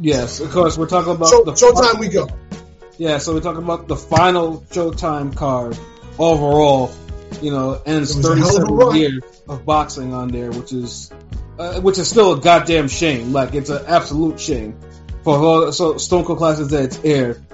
Yes, of course. We're talking about Show, the Showtime, we go. Yeah, so we're talking about the final Showtime card overall. You know, ends It was a hell of 37 years of boxing on there, which is uh, which is still a goddamn shame. Like it's an absolute shame for all, so Stone Cold Classics that it's aired.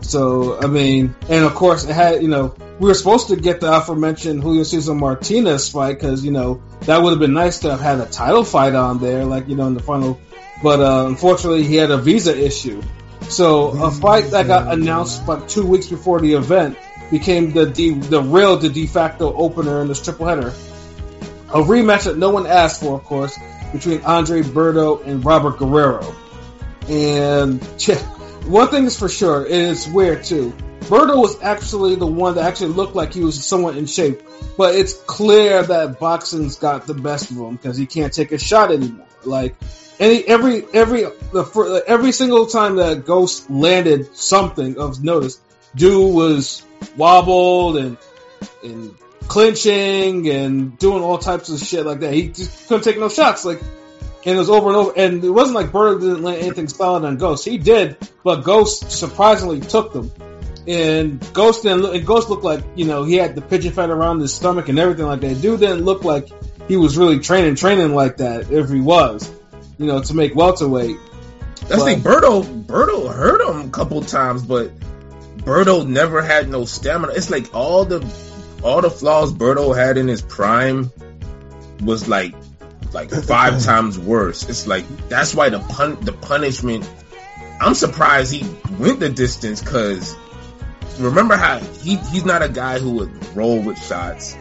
So I mean, and of course it had you know we were supposed to get the aforementioned Julio Cesar Martinez fight because you know that would have been nice to have had a title fight on there, like you know in the final. But uh, unfortunately, he had a visa issue. So a fight that got announced about two weeks before the event became the de- the real the de facto opener in this triple header. A rematch that no one asked for, of course, between Andre Berto and Robert Guerrero. And yeah, one thing is for sure, it's weird too. Berto was actually the one that actually looked like he was somewhat in shape, but it's clear that boxing's got the best of him because he can't take a shot anymore. Like any every every the every single time that Ghost landed something of notice, dude was wobbled and and clinching and doing all types of shit like that. He just couldn't take no shots. Like and it was over and over. And it wasn't like Berto didn't land anything solid on Ghost. He did, but Ghost surprisingly took them. And Ghost didn't look, and Ghost looked like, you know, he had the pigeon fat around his stomach and everything like that. Dude didn't look like he was really training, training like that if he was, you know, to make welterweight. That's the thing. Berto, Berto hurt him a couple times, but Berto never had no stamina. It's like all the all the flaws Berto had in his prime was like like five times worse. It's like that's why the pun the punishment. I'm surprised he went the distance because remember how he he's not a guy who would roll with shots.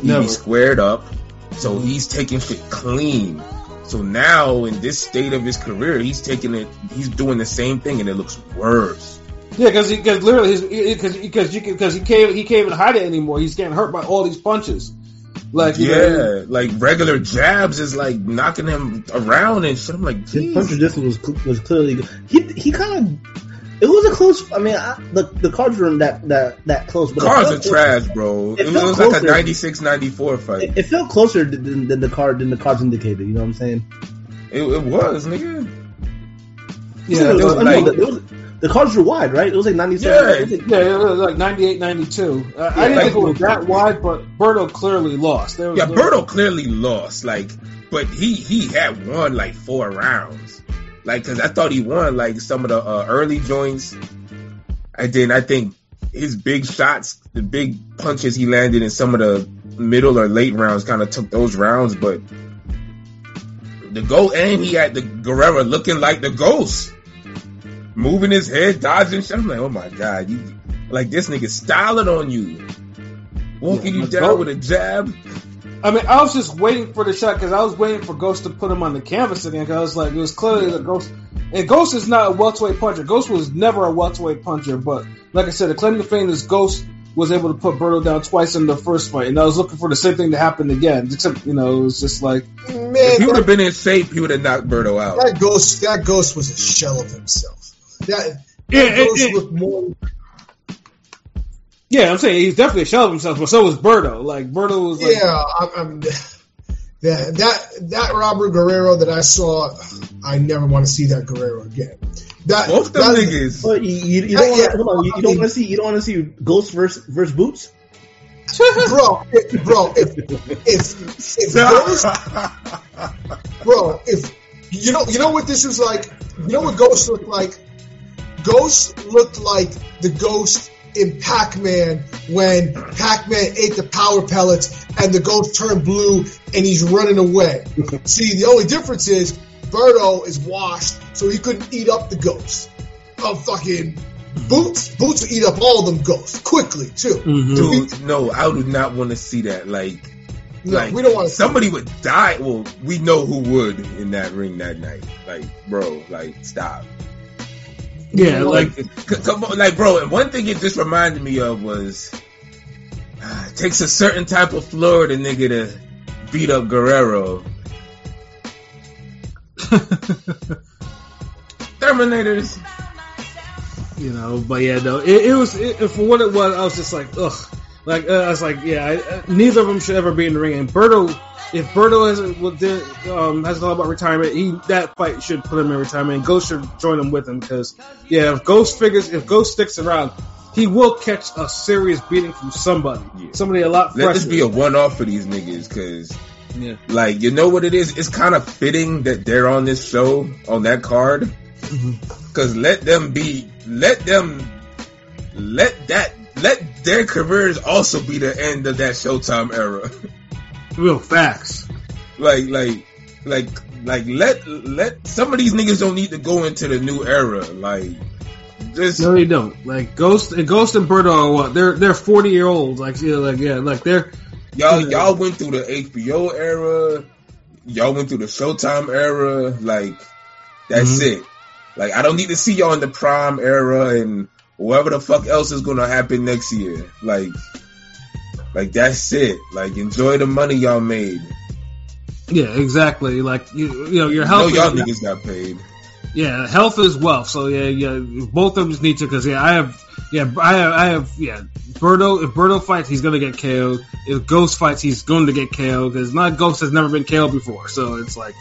He'd Never. be squared up, so he's taking shit clean. So now in this state of his career, he's taking it. He's doing the same thing, and it looks worse. Yeah, because because literally because because you because he can't he can't even hide it anymore. He's getting hurt by all these punches. Like you Yeah, know, like regular jabs is like knocking him around and shit. I'm like, His punch resistance was was clearly good. he he kind of it was a close. I mean, I, the the cards weren't that that that close, but it Cars felt are trash, bro. It It, felt was like a closer. 96, 94 fight. It, it felt closer than, than the card than the cards indicated. You know what I'm saying? It, it was, nigga. yeah, it was, it was like- know, the, it was, the cards were wide, right? It was like 97. Yeah. it was like- Yeah, it was like 98, 92. Uh, I didn't like- think it was that wide, but Berto clearly lost. There was Yeah, Berto clearly lost, like, but he he had won like four rounds, like, cause I thought he won like some of the uh, early joints, and then I think his big shots, the big punches he landed in some of the middle or late rounds, kind of took those rounds, but the go and he had the Guerrero looking like the ghost, moving his head, dodging shit. I'm like, oh my god, you like this nigga styling on you. Walking you down with a jab. I mean, I was just waiting for the shot because I was waiting for Ghost to put him on the canvas again. Because I was like, it was clearly the Ghost. And Ghost is not a welterweight puncher. Ghost was never a welterweight puncher. But like I said, the claim to fame is Ghost was able to put Berto down twice in the first fight, and I was looking for the same thing to happen again. Except, you know, it was just like, Man, If he would have been in shape, he would have knocked Berto out. that ghost, that ghost was a shell of himself. That, that Yeah, ghost it- it- looked more. Yeah, I'm saying he's definitely a shell of himself, but so was Berto. Like Berto was like, Yeah, I'm, I'm, that that that Robert Guerrero that I saw, I never want to see that Guerrero again. That Both them that- niggas. But you, you, you don't want hold on, you, you don't want to see you don't want to see Ghost versus versus Boots. bro, if, bro, if if if Ghost, bro, if you know, you know what this was like. You know what Ghost looked like. Ghost looked like the Ghost in Pac-Man when Pac-Man ate the power pellets and the Ghost turned blue and he's running away. See, the only difference is Berto is washed, so he couldn't eat up the Ghost. Oh, fucking Boots! Boots would eat up all of them ghosts quickly too. Mhm. Dude, no, I would not want to see that. Like, No, like we don't want somebody would die. Well, we know who would in that ring that night. Like, bro, like, stop. Yeah, like Like, come on, like, bro. And one thing it just reminded me of was uh, it takes a certain type of Florida nigga to beat up Guerrero. Terminators. you know. But yeah, no, it, it was it, for what it was. I was just like, ugh. Like uh, I was like, yeah, I, uh, neither of them should ever be in the ring. And Berto, if Berto was um, has thought about retirement, he that fight should put him in retirement. And Ghost should join him with him because yeah, if Ghost figures if Ghost sticks around, he will catch a serious beating from somebody, Yeah. somebody a lot Let this be a one off for these niggas, cause yeah. like you know what it is. It's kind of fitting that they're on this show on that card, cause let them be, let them, let that, let their careers also be the end of that Showtime era. real facts. like, like, like, like let let some of these niggas don't need to go into the new era. Like, just No, they don't. Like Ghost and Ghost and Berto are what? They're they're forty year olds. Like yeah, like yeah, like they're Y'all, Yeah. y'all went through the HBO era. Y'all went through the Showtime era. Like, that's Mhm. it. Like, I don't need to see y'all in the Prime era and whatever the fuck else is gonna happen next year. Like, like that's it. Like, enjoy the money y'all made. yeah, exactly. Like you, you know, your I know health. y'all is, niggas got paid. Yeah, health is wealth. So yeah, yeah, both of them need to because yeah, I have yeah, I have, I have yeah. Berto, if Berto fights, he's gonna get KO'd. If Ghost fights, he's going to get KO'd because not Ghost has never been KO'd before. So it's like,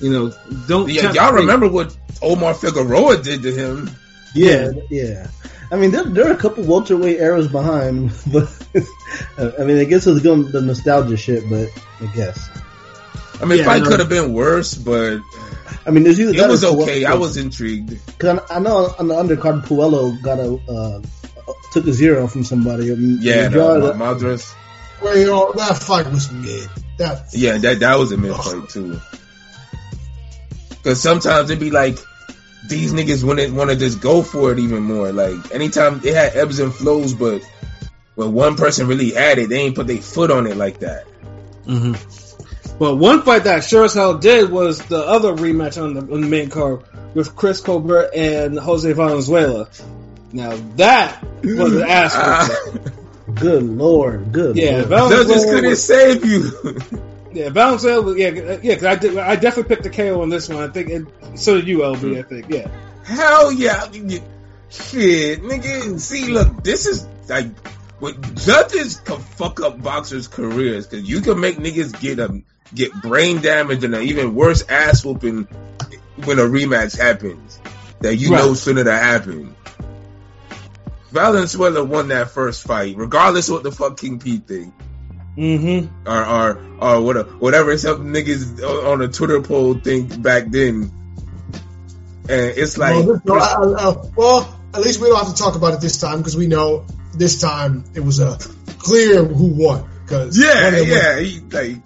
you know, don't Yeah, y'all remember what Omar Figueroa did to him? Yeah, yeah. I mean, there, there are a couple welterweight eras behind, but I mean, I guess it's going the nostalgia shit. But I guess, I mean, Yeah, fight no. could have been worse, but I mean, it that was or Puello- okay. I was intrigued. Cause I, I know on the undercard, Puello got a uh, took a zero from somebody. I mean, Yeah, the draw- no, Madras. Well, you know, that fight was mid. That Yeah, that that was a mid fight too. Because sometimes it'd be like these niggas want to want to just go for it even more. Like anytime they had ebbs and flows, but when one person really had it, they ain't put their foot on it like that. hmm But one fight that sure as hell did was the other rematch on the, on the main card with Chris Colbert and Jose Valenzuela. Now that was an ass whooping. Good lord, good. Yeah, lord. Valenzuela judges couldn't was- save you. Yeah, Valenzuela. Yeah, yeah. Cause I did. I definitely picked the KO on this one. I think. And so did you, LB. I think. Yeah. Hell yeah, shit, nigga. See, look, this is like. What judges can fuck up boxers' careers because you can make niggas get a get brain damage and an even worse ass whooping when a rematch happens that you know Right. shouldn't have happened. Valenzuela won that first fight, regardless of what the fuck King Pete think, Mm-hmm. or or or whatever, whatever some niggas on a Twitter poll think back then. And it's like, well, this- well, I- I- well, at least we don't have to talk about it this time because we know this time it was a clear who won. Because yeah, yeah, he like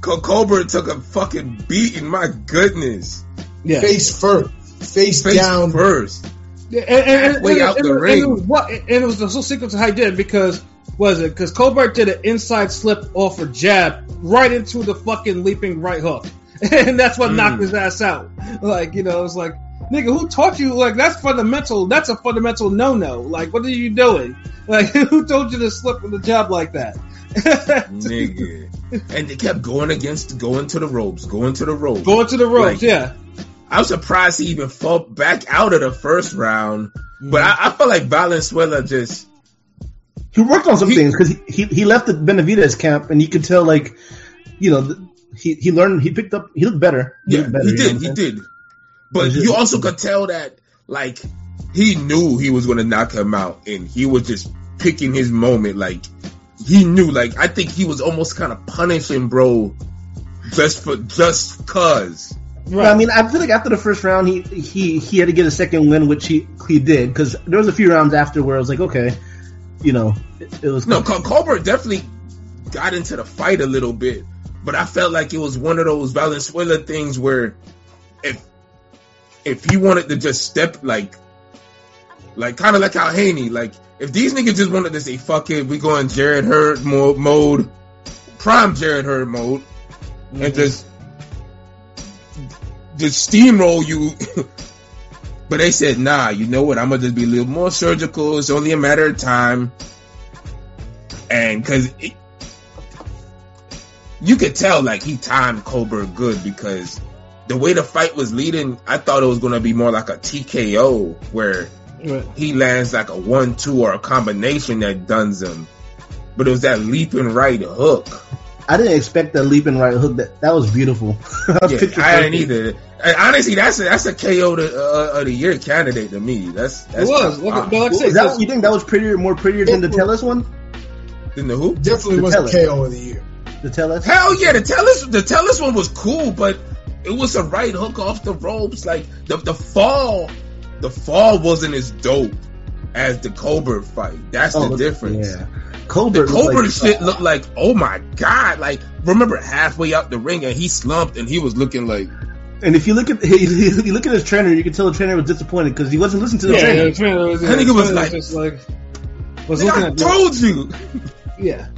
Col- Colbert took a fucking beating. My goodness, Yeah. face first, face, face down. first. Yeah, and, and, and, Halfway and, out and, the and ring. it was what, and it was the whole sequence of how he did it because was it because Colbert did an inside slip off a jab right into the fucking leaping right hook, and that's what Mm. knocked his ass out. Like you know, it's like nigga, who taught you? Like that's fundamental. That's a fundamental no no. Like what are you doing? Like who told you to slip with a jab like that? nigga. And they kept going against, going to the ropes, going to the ropes. Going to the ropes, Like, yeah. I'm surprised he even fought back out of the first round. But I, I feel like Valenzuela just, he worked on some He- things because he, he he left the Benavidez camp, and you could tell like, you know, th- he he learned, he picked up, he looked better. yeah, looked better, he you know did, he did. But you also could tell that, like, he knew he was going to knock him out, and he was just picking his moment. Like, he knew. Like, I think he was almost kind of punishing, bro, just for just cause. But, I mean, I feel like after the first round, he he he had to get a second win, which he he did because there was a few rounds after where I was like, okay, you know, it, it was No, Col- Colbert definitely got into the fight a little bit, but I felt like it was one of those Valenzuela things where if if he wanted to just step like like kind of like how Haney, like if these niggas just wanted to say fuck it, we going Jarrett Hurd mo- mode, prime Jarrett Hurd mode, and mm-hmm. just just steamroll you. but they said, nah, you know what? I'm gonna just be a little more surgical. It's only a matter of time. And because you could tell, like he timed Colbert good because the way the fight was leading, I thought it was gonna be more like a TKO where Right. he lands like a one-two or a combination that duns him. But it was that leaping right hook. I didn't expect that leaping right hook. That that was beautiful. That was Yeah, picture I perfect. ain't either. And honestly, that's a, that's a KO to, uh, of the year candidate to me. That's that's It was. Look at, like I Well, that, you think that was prettier, more prettier than the Tellus one? in the who? Definitely The was a KO of the year. The Tellus? Hell yeah, the Tellus the Tellus one was cool, but it was a right hook off the ropes. Like the the fall, the fall wasn't as dope as the Colbert fight. That's Oh, the difference. Yeah. The Colbert. looked Colbert like- shit looked like, oh my god! Like remember halfway out the ring and he slumped and he was looking like, And if you look at you look at his trainer, you can tell the trainer was disappointed because he wasn't listening to the yeah, trainer. the trainer was, I think it was the trainer like- just like was looking I at told you. yeah,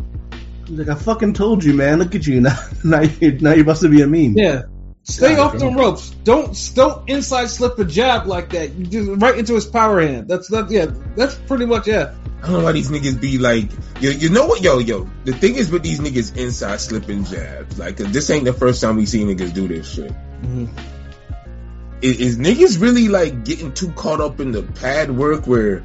He's like, I fucking told you, man. Look at you now. Now you're, now you're about to be a meme. yeah. Stay Nah, off the ropes. Don't don't inside slip a jab like that. You just right into his power hand. That's that. Yeah, that's pretty much yeah. I don't know why these niggas be like, yo, you know what, yo, yo. The thing is with these niggas inside slipping jabs, like this ain't the first time we see niggas do this shit. Mm-hmm. Is, is niggas really like getting too caught up in the pad work where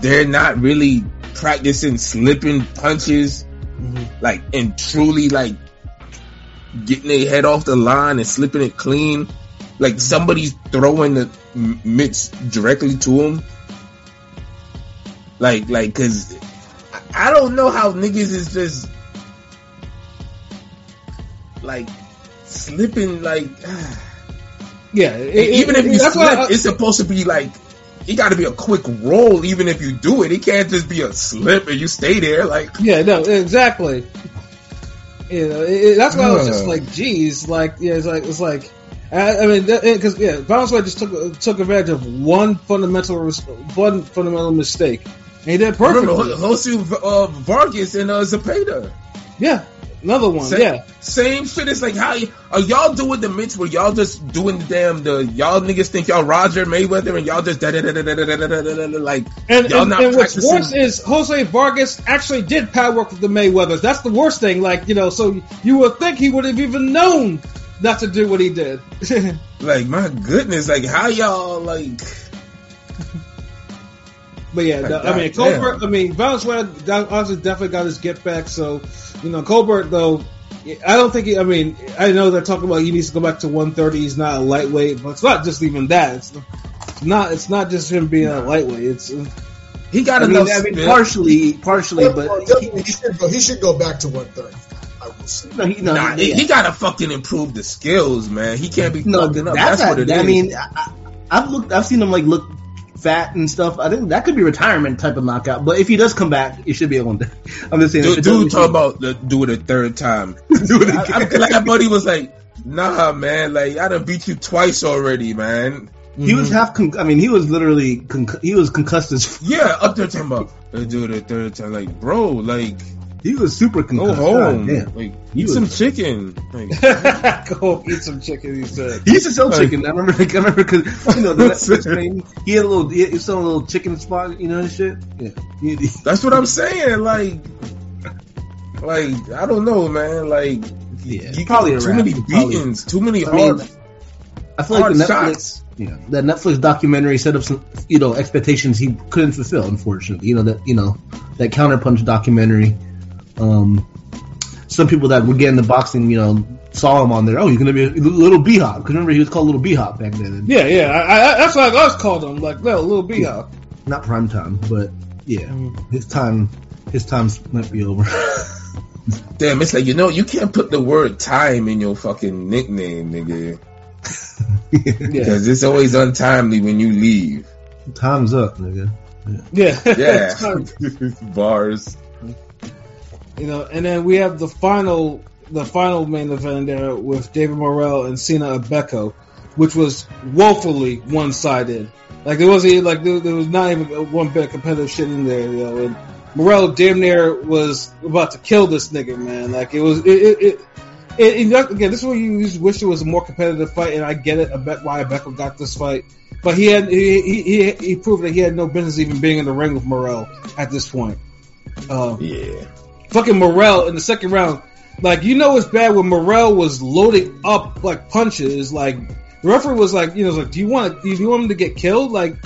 they're not really practicing slipping punches, mm-hmm. like and truly like getting their head off the line and slipping it clean, like mm-hmm. somebody's throwing the mitts directly to them. Like, like, cause I don't know how niggas is just like slipping, like Yeah, it- it- even if you slip, I- it's supposed to be like it got to be a quick roll. Even if you do it, it can't just be a slip and you stay there. Like, Yeah, no, exactly. You know, it, it- that's why I was just like, geez, like, yeah, it's like, it's like, I, I mean, because yeah, Valenzuela just took took advantage of one fundamental one fundamental mistake, he did remember. Jose uh, Vargas and uh, Zapata. Yeah, another one. Same, Yeah, same shit. It's like how are y'all doing the mitts where y'all just doing the damn the y'all niggas think y'all Roger Mayweather and y'all just da da da da da da da da da da like and, y'all and, not and what's worse is Jose Vargas actually did pad work with the Mayweathers. That's the worst thing. Like, you know, so you would think he would have even known not to do what he did. like my goodness, like how y'all like But yeah, the- I mean, Goddamn. Colbert. I mean, Valenzuela got- obviously definitely got his get back. So, you know, Colbert though, I don't think. He, I mean, I know they're talking about he needs to go back to 130. He's not a lightweight, but it's not just even that. It's not. It's not just him being a lightweight. It's uh, he got I mean. I mean, partially, partially, Well, but definitely he should go. He should go back to 130. I will say. no, he, no, Nah, he- he, he gotta fucking improve the skills, man. He can't be no, fucking up. that's, That's, what it is. I mean, I, I- I've looked, I've seen him like look fat and stuff. I think that could be retirement type of knockout. But if he does come back, it should be a one. I'm just saying. dude, dude about the, do it a third time. do it I- again. I'm- like my buddy was like, nah, man. Like I done beat you twice already, man. He was half. Con- I mean, he was literally. Con- he was concussed as. Yeah, up there talking about "Uh, do it a third time. Like, bro, like He was super go concussed. home. God. Like, eat was- some chicken. Like, go eat some chicken. He said. He used to sell chicken. I remember. Like, I remember because you know the Netflix thing. He had a little. He had some little chicken spot. You know and shit. Yeah. That's what I'm saying. Like, like I don't know, man. Like, Yeah, you probably too many beatings, too many I mean, I feel like the Netflix. shots. Yeah, that Netflix documentary set up some, you know, expectations he couldn't fulfill. Unfortunately, you know that, you know, that counterpunch documentary. Um, some people that would get in the boxing, you know, saw him on there. Oh, he's gonna be a little B hop. Because remember, he was called Little B hop back then. Yeah, yeah. I, I, that's what I was called him. Like, no, little B hop. Not prime time, but yeah, his time, his times might be over. Damn, it's like you know you can't put the word time in your fucking nickname, nigga, Yeah, because it's always untimely when you leave. Time's up, nigga. yeah, Yeah, bars. You know, and then we have the final, the final main event there with David Morrell and Sena Agbeko, which was woefully one-sided. Like there wasn't like there, there was not even one bit of competitive shit in there. You know, and Morrell damn near was about to kill this nigga, man. Like it was it. it, it it, again, this is where you wish it was a more competitive fight, and I get it. Bet why Abeko got this fight, but he had he, he he he proved that he had no business even being in the ring with Morrell at this point. Um, Yeah, fucking Morrell in the second round. Like you know it's bad when Morrell was loading up like punches. Like the referee was like, you know, like, do you want do you want him to get killed? Like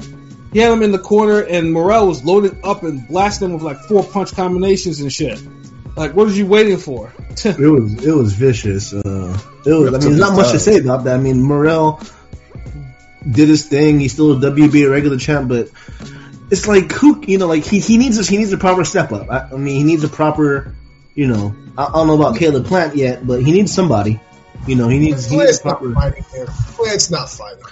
he had him in the corner and Morrell was loaded up and blasting with like four punch combinations and shit. Like what are you waiting for? it was it was vicious. Uh, it was. I mean, there's not much to say about that. I mean, Morrell did his thing. He's still a WBA regular champ, but it's like who you know, like he he needs this. He needs a proper step up. I, I mean, he needs a proper. You know, I, I, don't know about Caleb Plant yet, but he needs somebody. You know, he needs. He needs proper. Not fighting here. Plant's not fighting.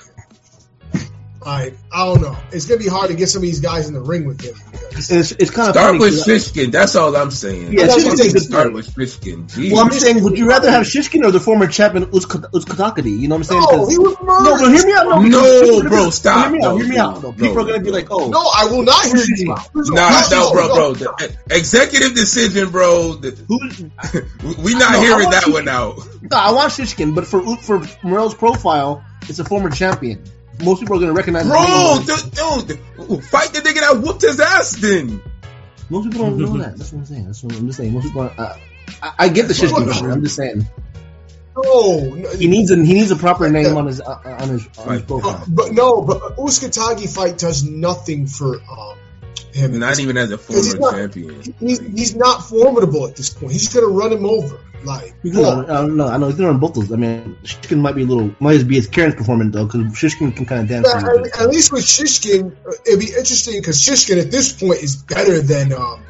I I don't know. It's gonna be hard to get some of these guys in the ring with him. It's, it's kind of start with Shishkin. That's all I'm saying. Yeah, Shishkin start with Shishkin. Jeez. Well, I'm saying, would you rather have Shishkin or the former champion Uzcategui? You know what I'm saying? No, he was No, but hear me out. No, no bro, stop. Hear me out. Hear me out. People are gonna be like, oh, no, I will not hear you. Nah, no, bro, bro. The eh, executive decision, bro. we not hearing that one out. No, I want Shishkin, but for for Morrell's profile, it's a former champion most people are gonna recognize. Bro, dude, dude, fight the nigga that whooped his ass. Then most people don't know that. That's what I'm saying. That's what I'm just saying. Most people, are, uh, I, I, get the shit. I'm just saying. No, he needs a he needs a proper name on his uh, on his, on his profile. Uh, but no, but Uzcategui fight does nothing for um, him. Not even as a former not, champion. He's, he's not formidable at this point. He's gonna run him over. Like, no, I don't know. I know he's gonna run both those. I mean, Shishkin might be a little, might be his Karen's performance though, because Shishkin can kind of dance. Yeah, at, at, least with Shishkin, uh, it'd be interesting because Shishkin at this point is better than um,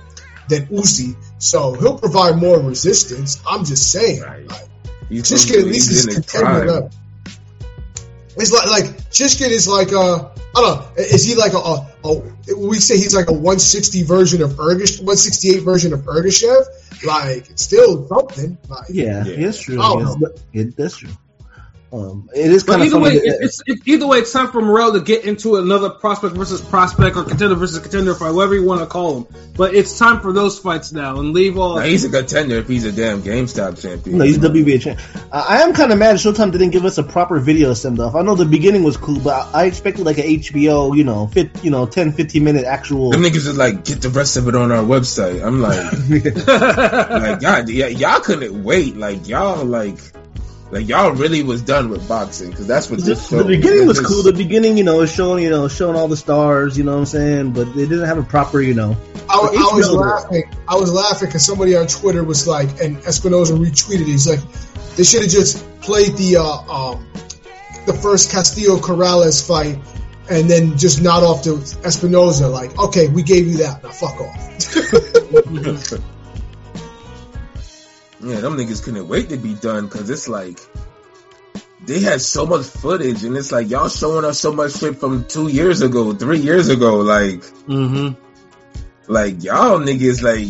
than Uzi, so he'll provide more resistance. I'm just saying, right. like, Shishkin at least is contending up. It's like like Shishkin is like uh I don't know. Is he like a, a, a we say he's like a 160 version of Ergish 168 version of Ergashev? Like it's still something. Like, yeah, yeah, it's true. It, that's true. Oh, Um, it is kind of either way. it's, it's, either way, it's time for Morrell to get into another prospect versus prospect or contender versus contender fight, whatever you want to call them. But it's time for those fights now and leave all. Now, he's a contender if he's a damn GameStop champion. No, he's WBA champ. Uh, I am kind of mad Showtime didn't give us a proper video send off. I know the beginning was cool, but I expected like an HBO, you know, fit, you know, 10, 15 minute actual. The niggas is like, get the rest of it on our website. I'm like, like, God, y'all couldn't wait. Like, y'all like like y'all really was done with boxing because that's what this the, the beginning was cool. The beginning, you know, was showing you know showing all the stars, you know what I'm saying, but they didn't have a proper, you know. I, I was laughing. I was laughing because somebody on Twitter was like, and Espinoza retweeted. He's like, they should have just played the uh, um, the first Castillo Corrales fight and then just nod off to Espinoza. Like, okay, we gave you that. Now fuck off. Yeah, them niggas couldn't wait to be done because it's like they had so much footage, and it's like y'all showing us so much shit from two years ago, three years ago. Like, mm-hmm. like y'all niggas, like,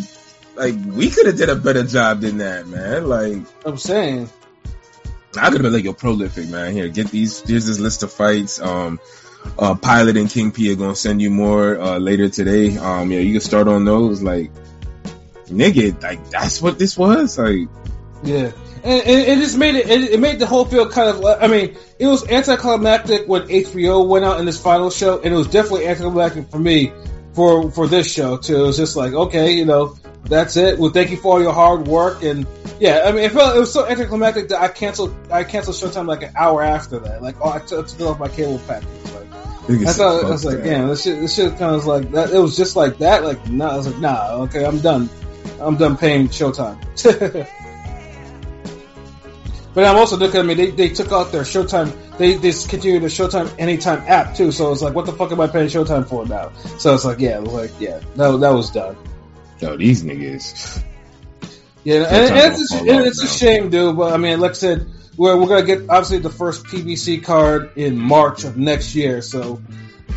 like we could have did a better job than that, man. Like, I'm saying, I could have been like, yo, prolific, man. Here, get these. Here's this list of fights. Um, uh, Pilot and King P are gonna send you more uh, later today. Um, yeah, you can start on those. Like, nigga, like that's what this was. Like, yeah, and, and it just made it, it, it. made the whole feel kind of. I mean, it was anticlimactic when HBO went out in this final show, and it was definitely anticlimactic for me for for this show too. It was just like, okay, you know, that's it. Well, thank you for all your hard work, and yeah, I mean, it felt it was so anticlimactic that I canceled. I canceled Showtime like an hour after that. Like, oh, I took, took off my cable package. Like, I thought I was like, damn, this shit, this shit kind of was like that. It was just like that. Like, nah, I was like, nah, okay, I'm done. I'm done paying Showtime. but I'm also looking. I mean, they, they took out their Showtime. They discontinued the Showtime Anytime app too. So it's like, what the fuck am I paying Showtime for now? So it's like, yeah, it was like, yeah, that that was done. Yo, these niggas. Yeah, and, and, it's, a, and it's a shame, dude. But I mean, like I said, we're we're gonna get obviously the first PBC card in March of next year. So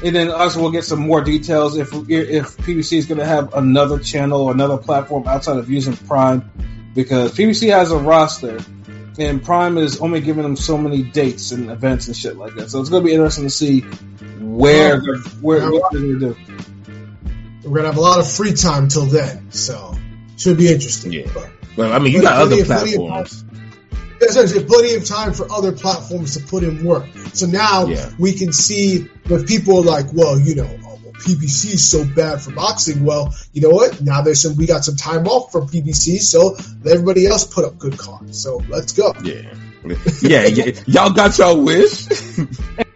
and then also we'll get some more details if if PBC is going to have another channel or another platform outside of using Prime, because PBC has a roster, and Prime is only giving them so many dates and events and shit like that. So it's going to be interesting to see where well, where what they're going to do. We're going to have a lot of free time till then, so should be interesting. Yeah. But, well, I mean, you got other platforms there's plenty of time for other platforms to put in work. So now yeah. we can see if people are like, well, you know, oh, well, PBC is so bad for boxing. Well, you know what? Now there's some, we got some time off from PBC, so everybody else put up good cards. So let's go. Yeah. Yeah, yeah. y'all got your wish.